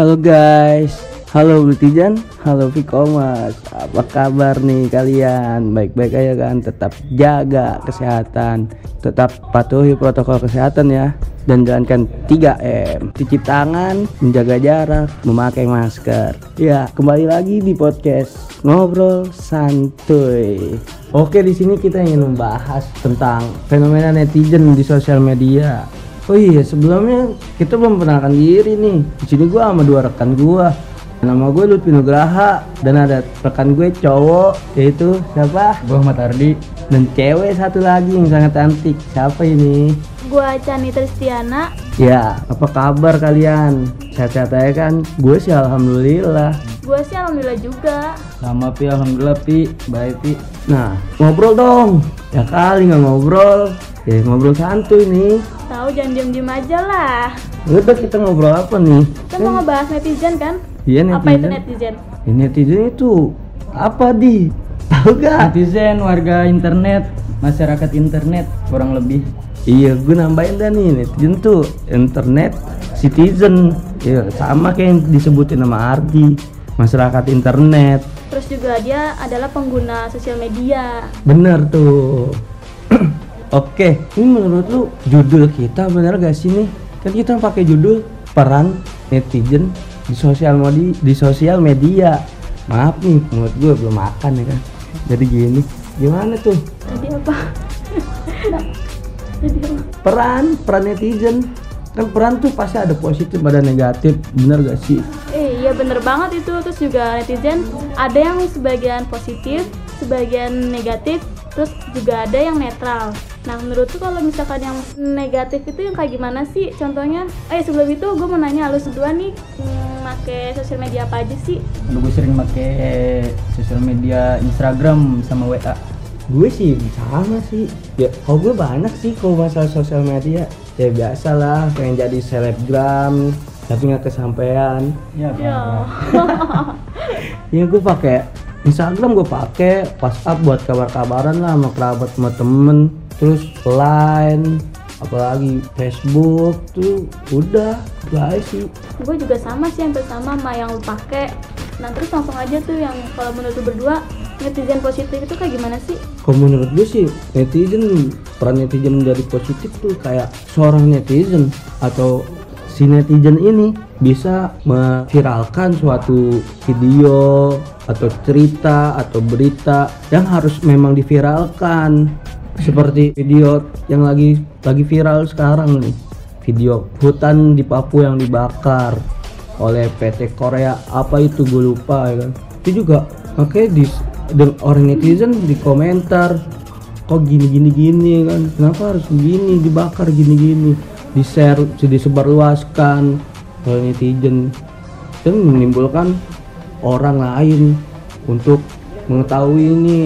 Halo guys, halo Butijan, halo Vikomas. Apa kabar nih kalian? Baik-baik aja kan? Tetap jaga kesehatan. Tetap patuhi protokol kesehatan ya. Dan jalankan 3M Cuci tangan, menjaga jarak, memakai masker. Ya, kembali lagi di podcast Ngobrol Santuy. Oke, di sini kita ingin membahas tentang fenomena netizen di sosial media Oh iya, sebelumnya kita belum perkenalkan diri nih. Di sini gua sama dua rekan gua. Nama gue Lutfi Nugraha dan ada rekan gue cowok yaitu siapa? Gue Ahmad Ardi Dan cewek satu lagi yang sangat cantik. Siapa ini? Gua Chani Tristiana. Ya, apa kabar kalian? Sehat-sehat aja kan? Gue sih alhamdulillah. Gua sih alhamdulillah juga. Sama Pi Alhamdulillah Pi Baik Pi Nah, ngobrol dong. Ya kali nggak ngobrol. Ya ngobrol santuy nih. Tahu jangan diem-diem aja lah. Udah kita ngobrol apa nih? Kita mau ngebahas netizen kan? Iya netizen. Apa itu netizen? Ya, netizen itu apa di? Tahu gak? Netizen warga internet Masyarakat internet kurang lebih Iya, gue nambahin dah nih netizen tuh internet citizen. Ya sama kayak yang disebutin nama Ardi, masyarakat internet. Terus juga dia adalah pengguna sosial media. Bener tuh. Oke, ini menurut lu judul kita bener gak sih nih? Kan kita pakai judul peran netizen di sosial media di sosial media. Maaf nih, menurut gue belum makan ya kan. Jadi gini, gimana tuh? Jadi apa? Jadi apa? Peran, peran netizen. Kan peran tuh pasti ada positif ada negatif, bener gak sih? Iya bener banget itu. Terus juga netizen ada yang sebagian positif, sebagian negatif, terus juga ada yang netral. Nah, menurut tuh kalau misalkan yang negatif itu yang kayak gimana sih? Contohnya, eh sebelum itu gue mau nanya lu berdua nih, hmm, make sosial media apa aja sih? Gue sering pakai sosial media Instagram sama WA gue sih sama sih ya kalau gue banyak sih kalau masalah sosial media ya biasa lah pengen jadi selebgram tapi nggak kesampaian. Ya Ya. ya gue pakai Instagram gue pakai WhatsApp buat kabar-kabaran lah sama kerabat sama temen. Terus Line apalagi Facebook tuh udah guys sih. Gue juga sama sih hampir sama sama yang lu pakai. Nah terus langsung aja tuh yang kalau menurut lu berdua netizen positif itu kayak gimana sih? Kalau menurut gue sih netizen peran netizen menjadi positif tuh kayak seorang netizen atau si netizen ini bisa memviralkan suatu video atau cerita atau berita yang harus memang diviralkan. Seperti video yang lagi lagi viral sekarang nih. Video hutan di Papua yang dibakar oleh PT Korea. Apa itu? Gue lupa ya kan? Itu juga makanya di orang netizen di komentar kok gini gini gini kan? Kenapa harus begini dibakar gini gini di share disebarluaskan oleh netizen. Dan menimbulkan orang lain untuk mengetahui ini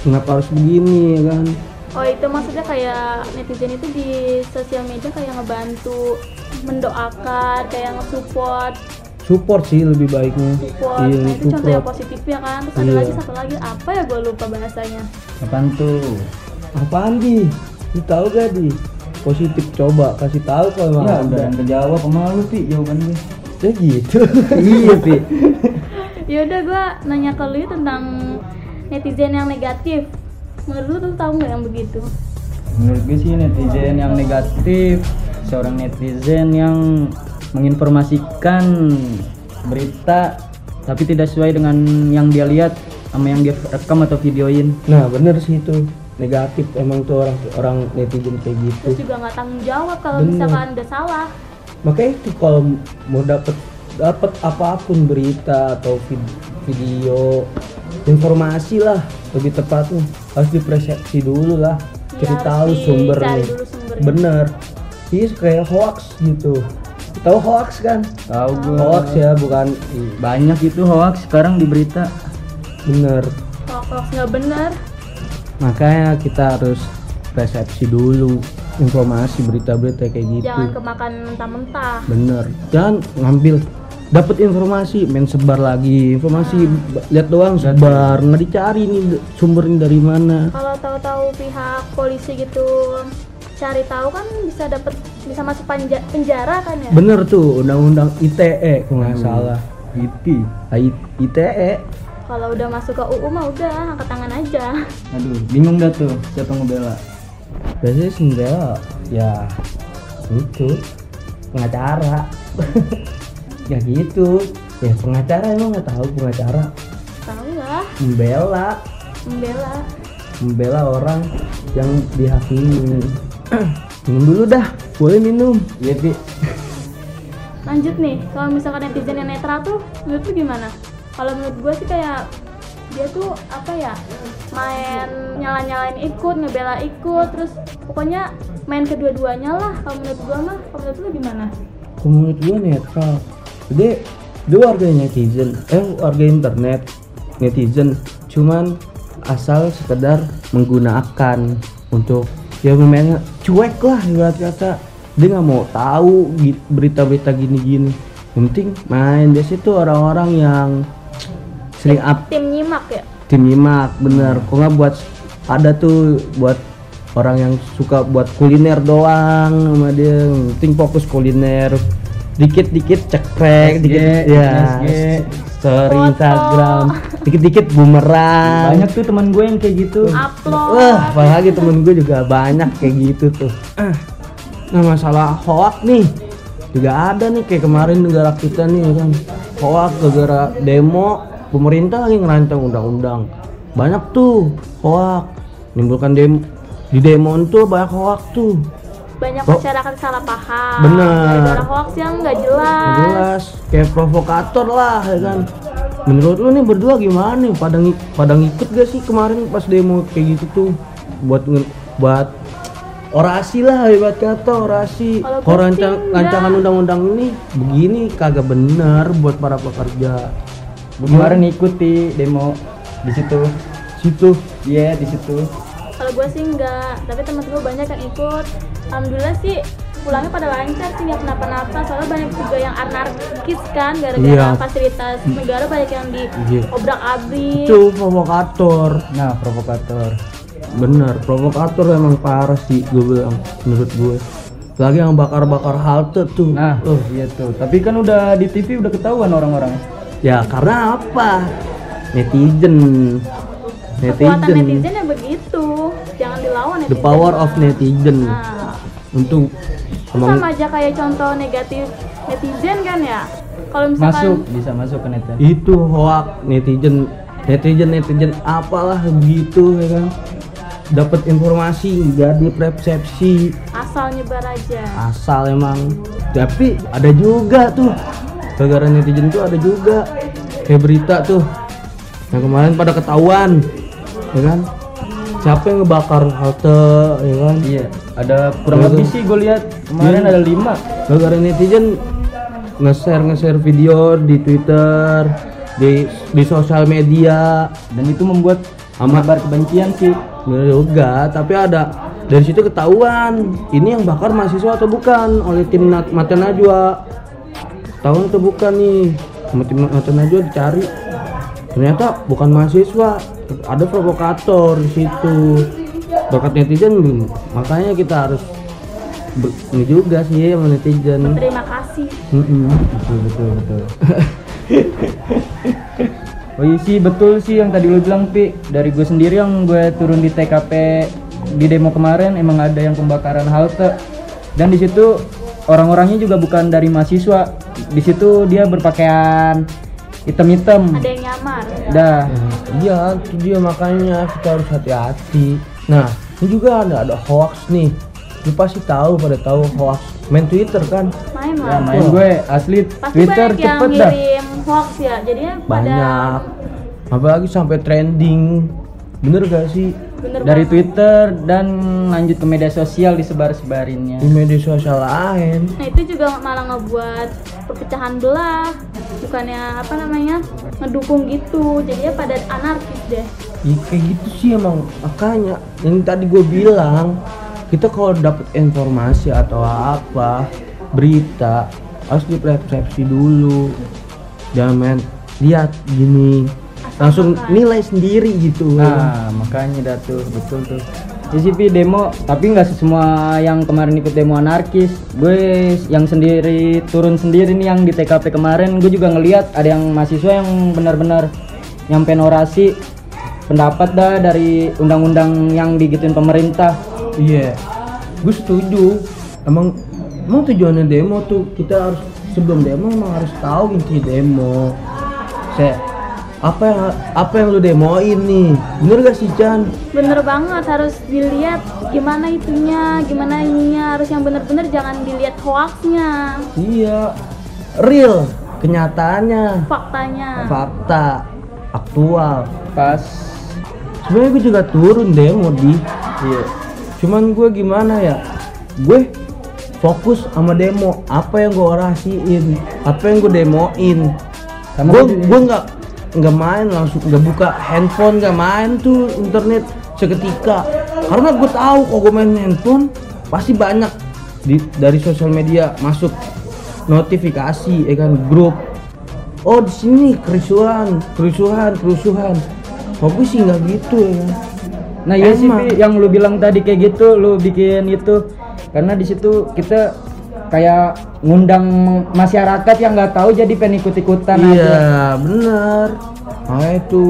kenapa harus begini? Ya kan? Oh itu maksudnya kayak netizen itu di sosial media kayak ngebantu mendoakan kayak nge-support. Support sih lebih baiknya. Support. Iya nah itu contoh yang support. positifnya kan. Terus ada Iya. lagi satu lagi apa ya? Gue lupa bahasanya. Apaan tuh? apaan di? Lu tahu gak di positif coba kasih tahu kalau emang. Ya ada. udah yang kejawab sama lu Pi jawaban gue ya gitu. Iya pi ya udah gue nanya ke lu tentang netizen yang negatif. Menurut lu tuh tahu nggak yang begitu? Menurut gue sih netizen yang negatif Seorang netizen yang menginformasikan berita Tapi tidak sesuai dengan yang dia lihat sama yang dia rekam atau videoin. Nah bener sih itu negatif emang tuh orang orang netizen kayak gitu. terus juga nggak tanggung jawab kalau Bener. misalkan udah salah. Makanya itu kalau mau dapet dapat apa pun berita atau vid- video informasi lah lebih tepatnya. Harus dipersepsi dulu lah Iya, cari tahu harus sumbernya. sumbernya. bener. Iya kayak hoax gitu. Tahu hoax kan? Tahu gue hoax ya bukan. Banyak itu hoax sekarang di berita. Bener. Hoax nggak bener makanya kita harus persepsi dulu informasi berita-berita kayak gitu. Jangan kemakan mentah-mentah. Bener. Jangan ngambil dapat informasi main sebar lagi. Informasi ba- lihat doang sebar. nggak dicari nih sumbernya dari mana. Kalau tahu-tahu pihak polisi gitu cari tahu kan bisa dapat bisa masuk panja- penjara kan ya? Bener tuh undang-undang ITE kalau nggak salah. Iti. I- ITE kalau udah masuk ke UU mah udah angkat tangan aja. Aduh, bingung dah tuh siapa ngebela. biasanya sebenarnya ya itu pengacara. Ya gitu. Ya pengacara emang nggak tahu pengacara. Tahu lah. Membela. Membela. Membela orang yang dihakimi. Minum dulu dah boleh minum. Iya, lanjut nih kalau misalkan netizen yang netral tuh menurut gimana kalau menurut gue sih kayak dia tuh apa ya main nyala nyalain ikut ngebela ikut terus pokoknya main kedua-duanya lah. Kalau menurut gue mah kalau menurut lu gimana? Kalau menurut gue netral. Dia dia warga netizen eh warga internet netizen. Cuman asal sekedar menggunakan untuk ya memang cuek lah ibarat kata. Dia nggak mau tahu berita-berita gini-gini. Yang penting main. Di situ orang-orang yang sering up. Tim nyimak ya? Tim nyimak bener. Kok nggak buat ada tuh buat orang yang suka buat kuliner doang sama dia. Penting fokus kuliner. Dikit-dikit cekrek SG, dikit ya. SG. story Foto. Instagram. Dikit-dikit bumerang. Banyak tuh teman gue yang kayak gitu. upload. Wah apalagi temen gue juga banyak kayak gitu tuh. Ah, nah masalah hoak nih. Juga ada nih kayak kemarin negara kita nih kan. Hoak gara-gara demo pemerintah lagi ngerancang undang-undang. Banyak tuh hoak. Menimbulkan demo di demo itu banyak hoak tuh. Banyak Oh. masyarakat salah paham. Bener. gara-gara hoax yang nggak jelas. Nggak jelas. Kayak provokator lah ya kan. Menurut lu nih berdua gimana nih? Pada ngi- pada ngikut gak sih kemarin pas demo kayak gitu tuh? Buat buat orasi lah hebat kata orasi. Kalau rancang rancangan undang-undang ini begini kagak bener buat para pekerja Gue kemarin ikuti demo di situ. situ Iya, di situ. Kalau gue sih enggak, tapi teman gue banyak yang ikut. Alhamdulillah sih pulangnya pada lancar sih nggak kenapa-napa. Soalnya banyak juga yang anarkis kan, gara-gara Iya. fasilitas negara banyak yang di Iya. obrak abrik. itu provokator Nah, provokator. bener provokator emang parah sih gue bilang menurut gue lagi yang bakar-bakar halte tuh Nah, Uh, iya tuh. Tapi kan udah di TV udah ketahuan orang-orang. Ya karena apa? Netizen. Kekuatan Netizen. netizen ya begitu, jangan dilawan netizen. The power of netizen. Nah, Untuk itu emang sama aja kayak contoh negatif netizen kan ya. Kalau misalkan Masuk, bisa masuk ke net. itu hoax netizen netizen netizen apalah begitu ya kan dapat informasi nggak dipersepsi asal nyebar aja. asal emang tapi ada juga tuh gara-gara netizen tuh ada juga kayak berita tuh yang kemarin pada ketahuan ya kan siapa yang ngebakar halte ya kan Iya, ada kurang lebih sih gue lihat kemarin Iya. ada lima. gara-gara netizen nge-share nge-share video di Twitter di di sosial media Dan itu membuat Amat. menebar kebencian sih. Juga tapi ada dari situ ketahuan ini yang bakar mahasiswa atau bukan oleh tim Mata Najwa ketahuan atau bukan nih. Mata Najwa dicari. Ternyata bukan mahasiswa. Ada provokator di situ. Bakat netizen makanya kita harus ini juga sih sama netizen. Terima kasih. Mm-mm. Betul, betul, betul. oh iya sih betul sih yang tadi lu bilang Pi. Dari gue sendiri yang gue turun di TKP di demo kemarin emang ada yang pembakaran halte. Dan di situ orang-orangnya juga bukan dari mahasiswa di situ dia berpakaian hitam-hitam Ada yang nyamar. dah Iya, itu dia makanya kita harus hati-hati. Nah, ini juga ada ada hoax nih. Lu pasti tahu pada tahu hoax. Main Twitter kan? Main ya lah. main gue asli Pasti Twitter banyak yang cepet dah hoax ya. Jadinya pada Banyak. Apalagi sampai trending. Bener gak sih? Bener dari banget. Twitter dan lanjut ke media sosial disebar-sebarinnya Di media sosial lain. Nah itu juga malah ngebuat perpecahan belah, bukannya apa namanya ngedukung gitu, jadinya pada anarkis deh. Ya, kayak gitu sih emang makanya yang tadi gue bilang kita kalau dapet informasi atau apa berita harus dipersepsi dulu jangan main lihat gini langsung makan. nilai sendiri gitu Nah, makanya dah tuh, betul tuh. Ya sih Pi, demo, tapi nggak semua yang kemarin ikut demo anarkis. Gue yang sendiri turun sendiri nih yang di TKP kemarin, gue juga ngelihat ada yang mahasiswa yang benar-benar nyampein orasi pendapat dah dari undang-undang yang digituin pemerintah. Iya, gue setuju. Emang emang tujuannya demo tuh kita harus sebelum demo emang harus tahu inti demo. Saya apa yang apa yang lu demoin nih? Bener gak sih Chan? bener banget harus dilihat gimana itunya gimana ininya harus yang bener-bener jangan dilihat hoaxnya Iya, real kenyataannya, faktanya fakta aktual. Pas Sebenarnya gue juga turun demo di. Iya. Cuman gue gimana ya? Gue fokus sama demo. Apa yang gue orasiin, apa yang gue demoin. Gue gue nggak nggak main langsung nggak buka handphone nggak main tuh internet seketika. Karena gue tahu kalau gue main handphone pasti banyak di dari sosial media masuk notifikasi ya kan grup. Oh di sini kerusuhan kerusuhan kerusuhan. Tapi sih nggak gitu ya kan. Nah iya sih yang lu bilang tadi kayak gitu, lu bikin itu. Karena di situ kita kayak ngundang masyarakat yang nggak tahu jadi pengen ikut-ikutan aja. iya bener makanya itu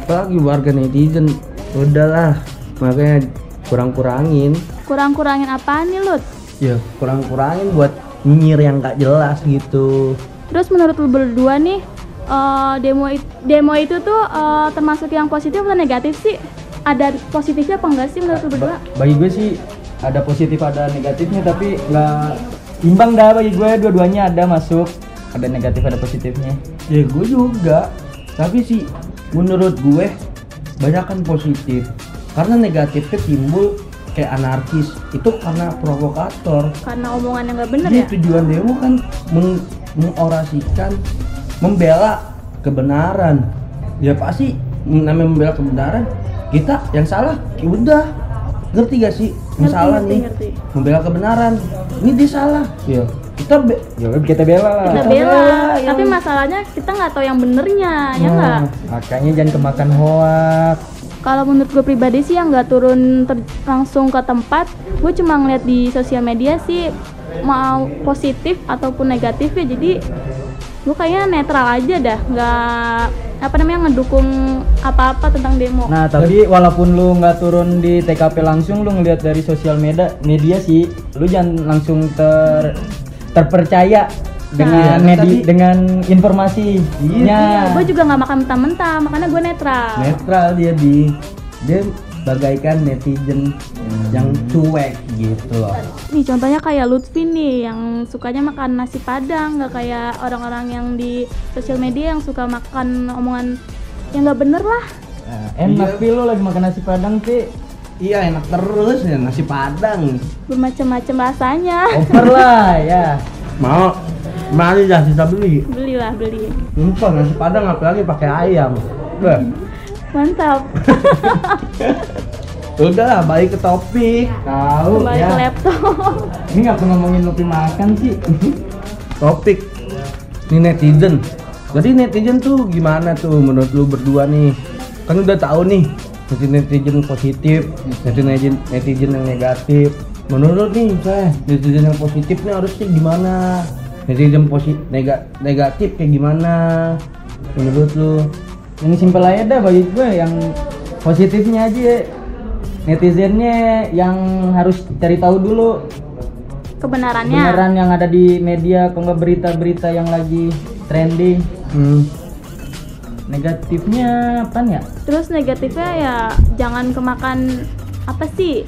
apalagi warga netizen udahlah makanya kurang-kurangin kurang-kurangin apaan nih Lut? ya kurang-kurangin buat nyinyir yang nggak jelas gitu Terus menurut lu berdua nih eh, demo it- demo itu tuh eh, termasuk yang positif atau negatif sih? Ada positifnya apa enggak sih menurut lu berdua? Ba- bagi gue sih ada positif ada negatifnya tapi nggak imbang dah bagi gue dua-duanya ada masuk. Ada negatif ada positifnya. ya gue juga. Tapi sih menurut gue banyak kan positif. Karena negatifnya timbul kayak anarkis. Itu karena provokator. Karena omongan yang nggak bener Jadi ya? tujuan demo kan meng- mengorasikan membela kebenaran. Ya pasti namanya membela kebenaran. Kita yang salah ya udah ngerti gak sih yang Ngerti, salah ngerti, nih ngerti. membela kebenaran ini dia salah Iya. kita be- Ya kita bela lah. Kita Kita bela, bela yang- tapi masalahnya kita nggak tahu yang benernya, ya Nah, nggak? Makanya jangan kemakan hoak. Kalau menurut gue pribadi sih yang nggak turun ter- langsung ke tempat, gue cuma ngeliat di sosial media sih mau positif ataupun negatif ya. Jadi gue kayaknya netral aja dah, nggak apa namanya ngedukung apa-apa tentang demo. Nah, tapi walaupun lu nggak turun di TKP langsung, lu ngelihat dari sosial media, media sih, lu jangan langsung ter terpercaya dengan kan medi- tadi- dengan informasinya. Iya, gue juga nggak makan mentah-mentah, makanya gue netral. netral dia di dia bagaikan netizen yang cuek gitu loh Nih contohnya kayak Lutfi nih yang sukanya makan nasi padang, nggak kayak orang-orang yang di sosial media yang suka makan omongan yang nggak bener lah. Nah, enak Iya. Lu lagi makan nasi padang, Pi. iya enak terus ya nasi padang Bermacam-macam rasanya. Over lah, ya. mau mari dah kita beli Belilah beli. Sumpah nasi padang apalagi pakai ayam. Bah, Mantap. udah balik ke topik. Tahu Kembali ya. ke laptop. Ini ngapa ngomongin Lupi makan sih? Topik ini netizen. Jadi netizen tuh gimana tuh menurut lu berdua nih? Kan udah tahu nih netizen netizen positif, netizen netizen yang negatif. Menurut nih saya netizen yang positifnya harusnya gimana? Netizen positif negatif kayak gimana? Menurut lu? Yang simpel aja dah bagi gue yang positifnya aja. Netizennya yang harus cari tahu dulu Kebenarannya. beneran yang ada di media kok nggak berita-berita yang lagi trending. Hmm. negatifnya apa ya? Terus negatifnya ya jangan kemakan apa sih?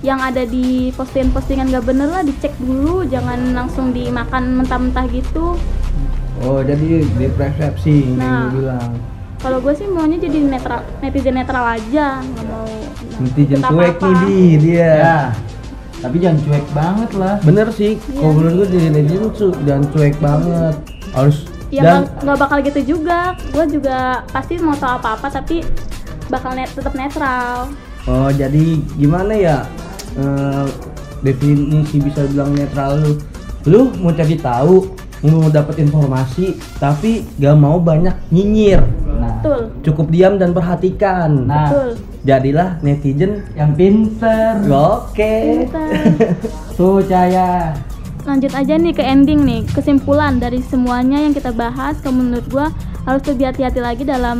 Yang ada di postingan-postingan gak bener lah dicek dulu. Jangan langsung dimakan mentah-mentah gitu. Oh jadi di persepsi yang Nah. lu bilang kalau gue sih maunya jadi netral netizen netral aja nggak mau netizen cuek nih di dia. ya tapi jangan cuek banget lah Bener sih, Iya. kalau menurut gue jadi netizen tuh dan cuek banget. Harus ya dan nggak bakal gitu juga gue juga pasti mau tahu apa-apa tapi bakal net tetap netral oh jadi gimana ya eh, definisi bisa bilang netral lu? Lu mau cari tahu, mau dapat informasi, tapi gak mau banyak nyinyir. Betul. cukup diam dan perhatikan Nah, Betul. jadilah netizen yang pinter. oke Pintar. Tuh Caya. Lanjut aja nih ke ending nih. Kesimpulan dari semuanya yang kita bahas, kalau menurut gua harus lebih hati-hati lagi dalam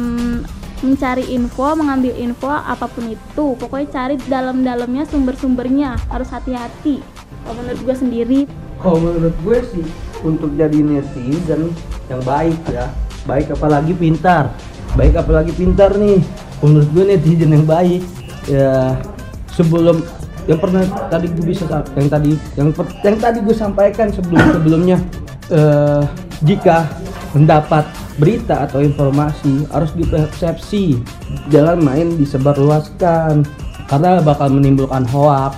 mencari info, mengambil info apa pun itu. Pokoknya cari dalam-dalamnya sumber-sumbernya. Harus hati-hati. Kalau menurut gua sendiri, kalau menurut gue sih untuk jadi netizen yang baik ya baik apalagi pintar baik apalagi pintar nih. Menurut gue netizen yang baik. Ya sebelum yang pernah tadi gue bisa sa- yang tadi yang per- yang tadi gue sampaikan sebelum sebelumnya eh, jika mendapat berita atau informasi harus dipersepsi. Jangan main disebarluaskan karena bakal menimbulkan hoak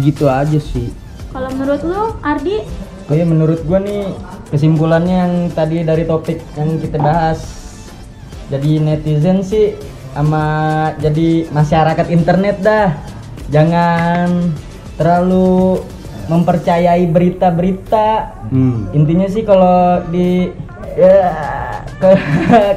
gitu aja sih. Kalau menurut lu, Ardi, Oh ya menurut gua nih kesimpulannya yang tadi dari topik yang kita bahas. Jadi netizen sih sama jadi masyarakat internet dah. Jangan terlalu mempercayai berita-berita. hmm. Intinya sih kalau di ya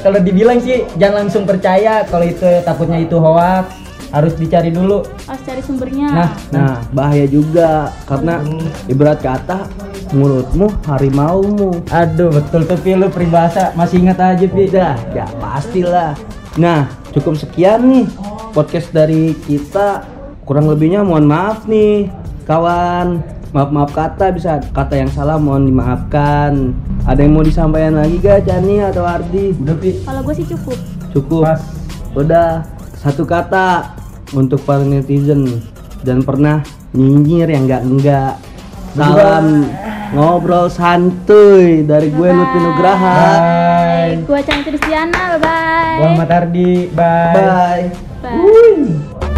kalau dibilang sih jangan langsung percaya kalau itu takutnya itu hoax. Harus dicari dulu. harus cari sumbernya. Nah, Nah, bahaya juga karena ibarat kata mulutmu harimaumu. aduh betul tuh Pi, lu peribahasa masih ingat aja Pi. Udah, ya pastilah. Nah, cukup sekian nih podcast dari kita. Kurang lebihnya mohon maaf nih, kawan. Maaf-maaf kata bisa kata yang salah mohon dimaafkan. Ada yang mau disampaikan lagi gak Jani atau Ardi? Udah Pi. Kalau gue sih cukup. Cukup. Pas. Udah satu kata untuk para netizen dan pernah nyinyir yang enggak enggak. Salam ngobrol santuy dari gue. Lutfi Nugraha. Bye. Gue Cantik Kristiana, bye-bye. Muhammad Ardi. Bye. Bye. Bye.